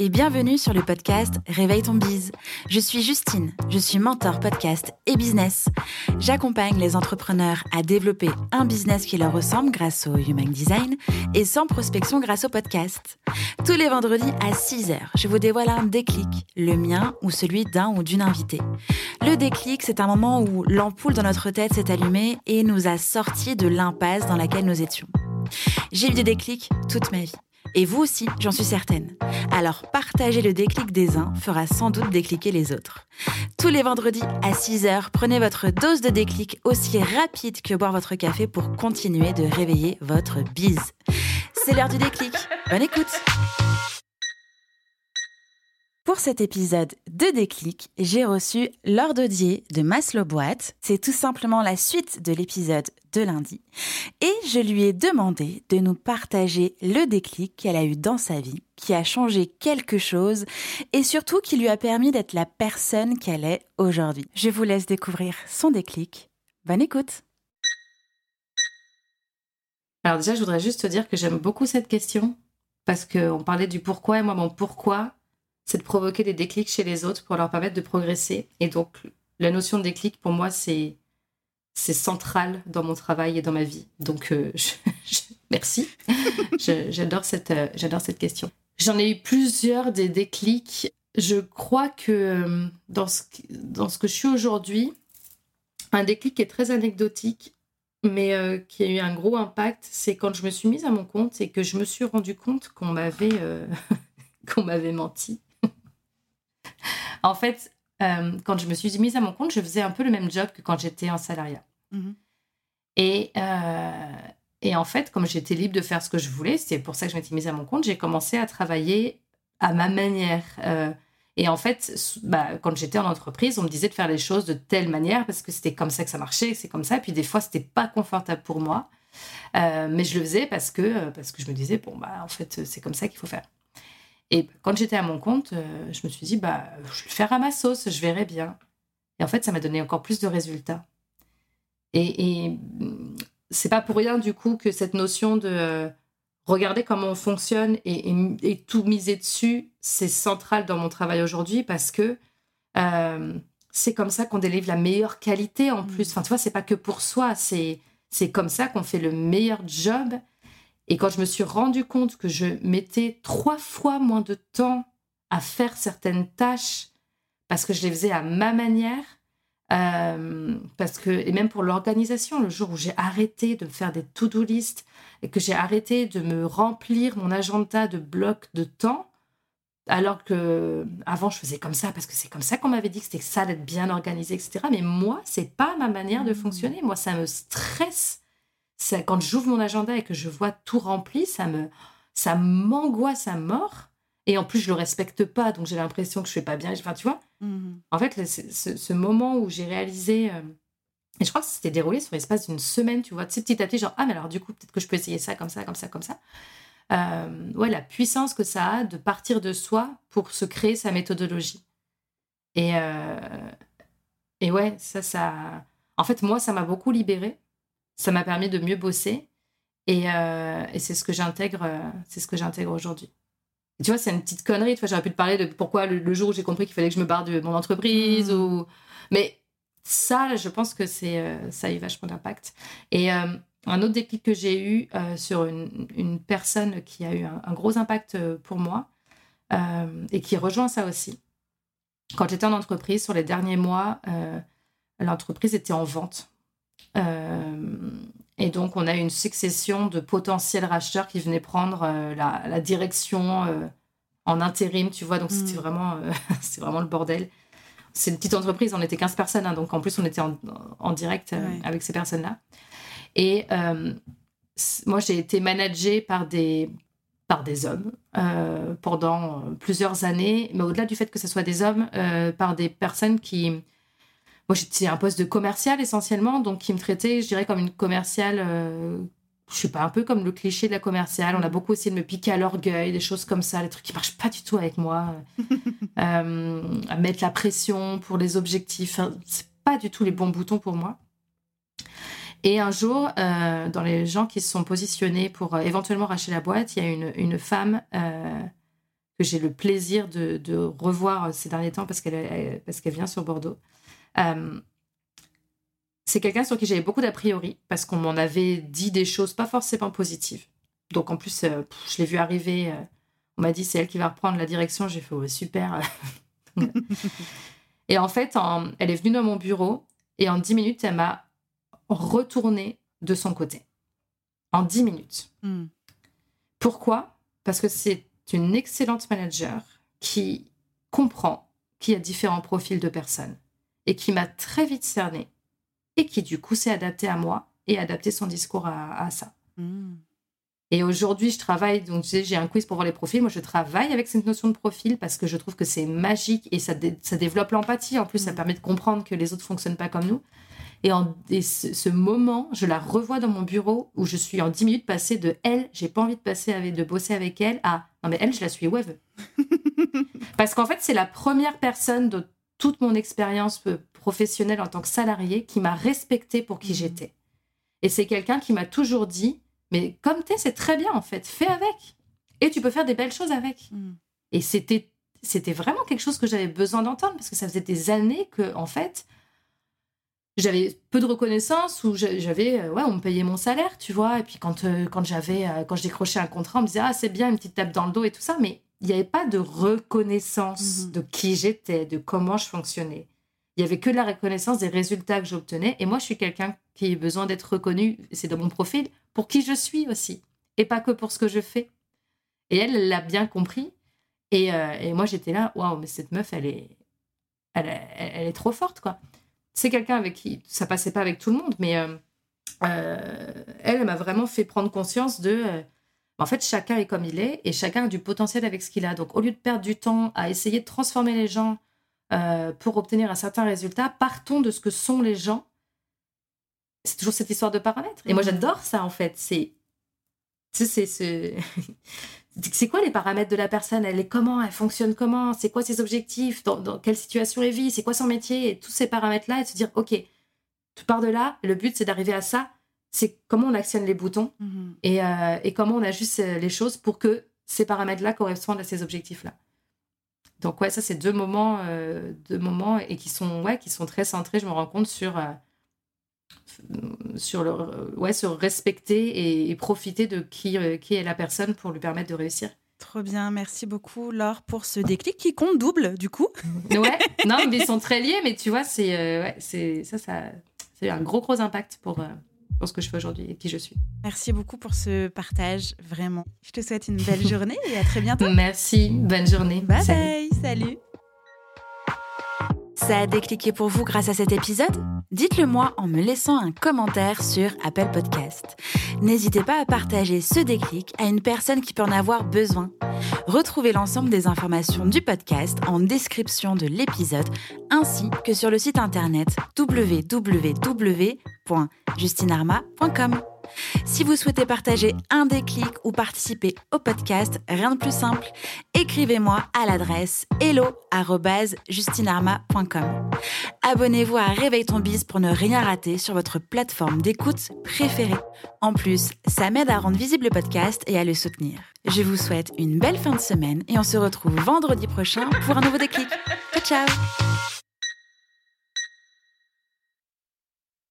et bienvenue sur le podcast Réveille ton bise. Je suis Justine, je suis mentor podcast et business. J'accompagne les entrepreneurs à développer un business qui leur ressemble grâce au Human Design et sans prospection grâce au podcast. Tous les vendredis à 6h, je vous dévoile un déclic, le mien ou celui d'un ou d'une invitée. Le déclic, c'est un moment où l'ampoule dans notre tête s'est allumée et nous a sortis de l'impasse dans laquelle nous étions. J'ai eu des déclics toute ma vie. Et vous aussi, j'en suis certaine. Alors partager le déclic des uns fera sans doute décliquer les autres. Tous les vendredis à 6h, prenez votre dose de déclic aussi rapide que boire votre café pour continuer de réveiller votre bise. C'est l'heure du déclic. Bonne écoute pour cet épisode de Déclic, j'ai reçu Laure Dodier de Maslow Boîte. C'est tout simplement la suite de l'épisode de lundi. Et je lui ai demandé de nous partager le déclic qu'elle a eu dans sa vie, qui a changé quelque chose et surtout qui lui a permis d'être la personne qu'elle est aujourd'hui. Je vous laisse découvrir son déclic. Bonne écoute Alors déjà, je voudrais juste te dire que j'aime beaucoup cette question parce qu'on parlait du pourquoi et moi, mon pourquoi, c'est de provoquer des déclics chez les autres pour leur permettre de progresser. Et donc, la notion de déclic, pour moi, c'est c'est central dans mon travail et dans ma vie. Donc, euh, merci. j'adore cette, euh, j'adore cette question. J'en ai eu plusieurs des déclics. Je crois que euh, dans ce, dans ce que je suis aujourd'hui, un déclic qui est très anecdotique, mais qui a eu un gros impact, c'est quand je me suis mise à mon compte et que je me suis rendu compte qu'on m'avait qu'on m'avait menti en fait, euh, quand je me suis mise à mon compte, je faisais un peu le même job que quand j'étais en salariat. Mhm. Et, euh, et en fait, comme j'étais libre de faire ce que je voulais, c'est pour ça que je m'étais mise à mon compte, j'ai commencé à travailler à ma manière. Euh, et en fait, bah, quand j'étais en entreprise, on me disait de faire les choses de telle manière parce que c'était comme ça que ça marchait, c'est comme ça. Et puis des fois, c'était pas confortable pour moi, mais je le faisais parce que parce que je me disais bon bah en fait c'est comme ça qu'il faut faire. Et quand j'étais à mon compte, euh, je me suis dit, bah, je vais le faire à ma sauce, je verrai bien. Et en fait, ça m'a donné encore plus de résultats. Et, et c'est pas pour rien, du coup, que cette notion de euh, regarder comment on fonctionne et, tout miser dessus, c'est central dans mon travail aujourd'hui parce que euh, c'est comme ça qu'on délivre la meilleure qualité en plus. Mmh. Enfin, tu vois, c'est pas que pour soi, c'est comme ça qu'on fait le meilleur job et quand je me suis rendu compte que je mettais trois fois moins de temps à faire certaines tâches parce que je les faisais à ma manière, euh, parce que et même pour l'organisation, le jour où j'ai arrêté de me faire des to-do list et que j'ai arrêté de me remplir mon agenda de blocs de temps, alors que avant je faisais comme ça parce que c'est comme ça qu'on m'avait dit que c'était ça d'être bien organisé, etc. Mais moi, c'est pas ma manière de mmh. fonctionner. Moi, ça me stresse quand j'ouvre mon agenda et que je vois tout rempli, ça me, ça m'angoisse à mort. Et en plus, je le respecte pas, donc j'ai l'impression que je fais pas bien. Enfin, tu vois? Mhm. En fait, ce, moment où j'ai réalisé, euh, et je crois que c'était déroulé sur l'espace d'une semaine, tu vois, tu sais, petit à petit, genre ah mais alors du coup peut-être que je peux essayer ça comme ça, comme ça, comme ça. Euh, ouais, la puissance que ça a de partir de soi pour se créer sa méthodologie. Et euh, et ouais, ça, ça. En fait, moi, ça m'a beaucoup libérée ça m'a permis de mieux bosser. Et, euh, et c'est ce que j'intègre, euh, c'est ce que j'intègre aujourd'hui. Tu vois, c'est une petite connerie. Tu vois, j'aurais pu te parler de pourquoi le, jour où j'ai compris qu'il fallait que je me barre de mon entreprise mmh. ou. Mais ça, je pense que c'est euh, ça a eu vachement d'impact. Et un autre déclic que j'ai eu sur une, une, personne qui a eu un, gros impact pour moi et qui rejoint ça aussi. Quand j'étais en entreprise, sur les derniers mois, l'entreprise était en vente. Euh, et donc, on a eu une succession de potentiels racheteurs qui venaient prendre euh, la, direction euh, en intérim, tu vois. Donc, c'était mm. vraiment, c'est vraiment le bordel. C'est une petite entreprise, on était 15 personnes, hein, donc en plus, on était en, direct avec ces personnes-là. Et moi, j'ai été managée par des, par des hommes pendant plusieurs années, mais au-delà du fait que ce soit des hommes, par des personnes qui moi, j'étais un poste de commercial essentiellement, donc qui me traitait, je dirais, comme une commerciale. Euh, je sais pas, un peu comme le cliché de la commerciale. On a beaucoup essayé de me piquer à l'orgueil, des choses comme ça, des trucs qui marchent pas du tout avec moi. euh, à mettre la pression pour les objectifs. c'est pas du tout les bons boutons pour moi. Et un jour, euh, dans les gens qui se sont positionnés pour euh, éventuellement racheter la boîte, il y a une, femme euh, que j'ai le plaisir de, revoir ces derniers temps parce qu'elle parce qu'elle vient sur Bordeaux. Euh, c'est quelqu'un sur qui j'avais beaucoup d'a priori parce qu'on m'en avait dit des choses pas forcément positives. Donc en plus, euh, je l'ai vu arriver. Euh, on m'a dit c'est elle qui va reprendre la direction. J'ai fait super. et en fait, elle est venue dans mon bureau et en 10 minutes, elle m'a retourné de son côté. En 10 minutes. Hmm. Pourquoi? Parce que c'est une excellente manager qui comprend qu'il y a différents profils de personnes et qui m'a très vite cerné et qui du coup s'est adapté à moi et adapté son discours à, ça. Hmm. Et aujourd'hui, je travaille, donc j'ai un quiz pour voir les profils. Moi, je travaille avec cette notion de profil parce que je trouve que c'est magique et ça, ça développe l'empathie. En plus, ça hmm. permet de comprendre que les autres fonctionnent pas comme nous. Et, en, ce, moment, je la revois dans mon bureau où je suis en 10 minutes passée de elle, j'ai pas envie de passer avec, de bosser avec elle, à non mais elle, je la suis web. Parce qu'en fait, c'est la première personne de toute mon expérience professionnelle en tant que salarié qui m'a respectée pour qui mmh. j'étais. Et c'est quelqu'un qui m'a toujours dit, mais comme t'es, c'est très bien en fait, fais avec. Et tu peux faire des belles choses avec. Mmh. Et c'était c'était vraiment quelque chose que j'avais besoin d'entendre parce que ça faisait des années que en fait j'avais peu de reconnaissance où j'avais euh, ouais on me payait mon salaire tu vois et puis quand euh, quand j'avais euh, quand je décrochais un contrat on me disait ah c'est bien une petite tape dans le dos et tout ça mais il n'y avait pas de reconnaissance mhm. de qui j'étais de comment je fonctionnais. Il y avait que la reconnaissance des résultats que j'obtenais. Et moi je suis quelqu'un qui a besoin d'être reconnu. C'est de mon profil pour qui je suis aussi et pas que pour ce que je fais. Et elle l'a bien compris. Et, et moi j'étais là waouh mais cette meuf elle est elle, elle est trop forte quoi. C'est quelqu'un avec qui ça passait pas avec tout le monde, mais euh, euh, elle, m'a vraiment fait prendre conscience de. Euh, en fait, chacun est comme il est et chacun a du potentiel avec ce qu'il a. Donc, au lieu de perdre du temps à essayer de transformer les gens pour obtenir un certain résultat, partons de ce que sont les gens. C'est toujours cette histoire de paramètres. Et moi, mmh. j'adore ça, en fait. C'est. C'est c'est quoi les paramètres de la personne? Elle est comment? Elle fonctionne comment? C'est quoi ses objectifs? Dans, quelle situation elle vit? C'est quoi son métier? Et tous ces paramètres-là et se dire, OK, tu pars de là, le but c'est d'arriver à ça. C'est comment on actionne les boutons mhm. euh, et, comment on ajuste euh, les choses pour que ces paramètres-là correspondent à ces objectifs-là. Donc ouais, ça c'est deux moments, euh, deux moments et qui sont ouais, qui sont très centrés. Je me rends compte sur sur le ouais sur respecter et, profiter de qui qui est la personne pour lui permettre de réussir. Trop bien, merci beaucoup Laure pour ce déclic qui compte double du coup. ouais, non mais ils sont très liés, mais tu vois c'est ouais, c'est ça ça c'est un gros gros impact pour pour ce que je fais aujourd'hui et qui je suis. Merci beaucoup pour ce partage, vraiment. Je te souhaite une belle journée et à très bientôt. Merci, bonne journée. Bye bye, salut. Ça a décliqué pour vous grâce à cet épisode? Dites-le moi en me laissant un commentaire sur Apple Podcast. N'hésitez pas à partager ce déclic à une personne qui peut en avoir besoin. Retrouvez l'ensemble des informations du podcast en description de l'épisode ainsi que sur le site internet www.justinarma.com. Si vous souhaitez partager un déclic ou participer au podcast, rien de plus simple. Écrivez-moi à l'adresse hello@justinarma.com. Abonnez-vous à Réveille ton pour ne rien rater sur votre plateforme d'écoute préférée. En plus, ça m'aide à rendre visible le podcast et à le soutenir. Je vous souhaite une belle fin de semaine et on se retrouve vendredi prochain pour un nouveau déclic. Ciao ciao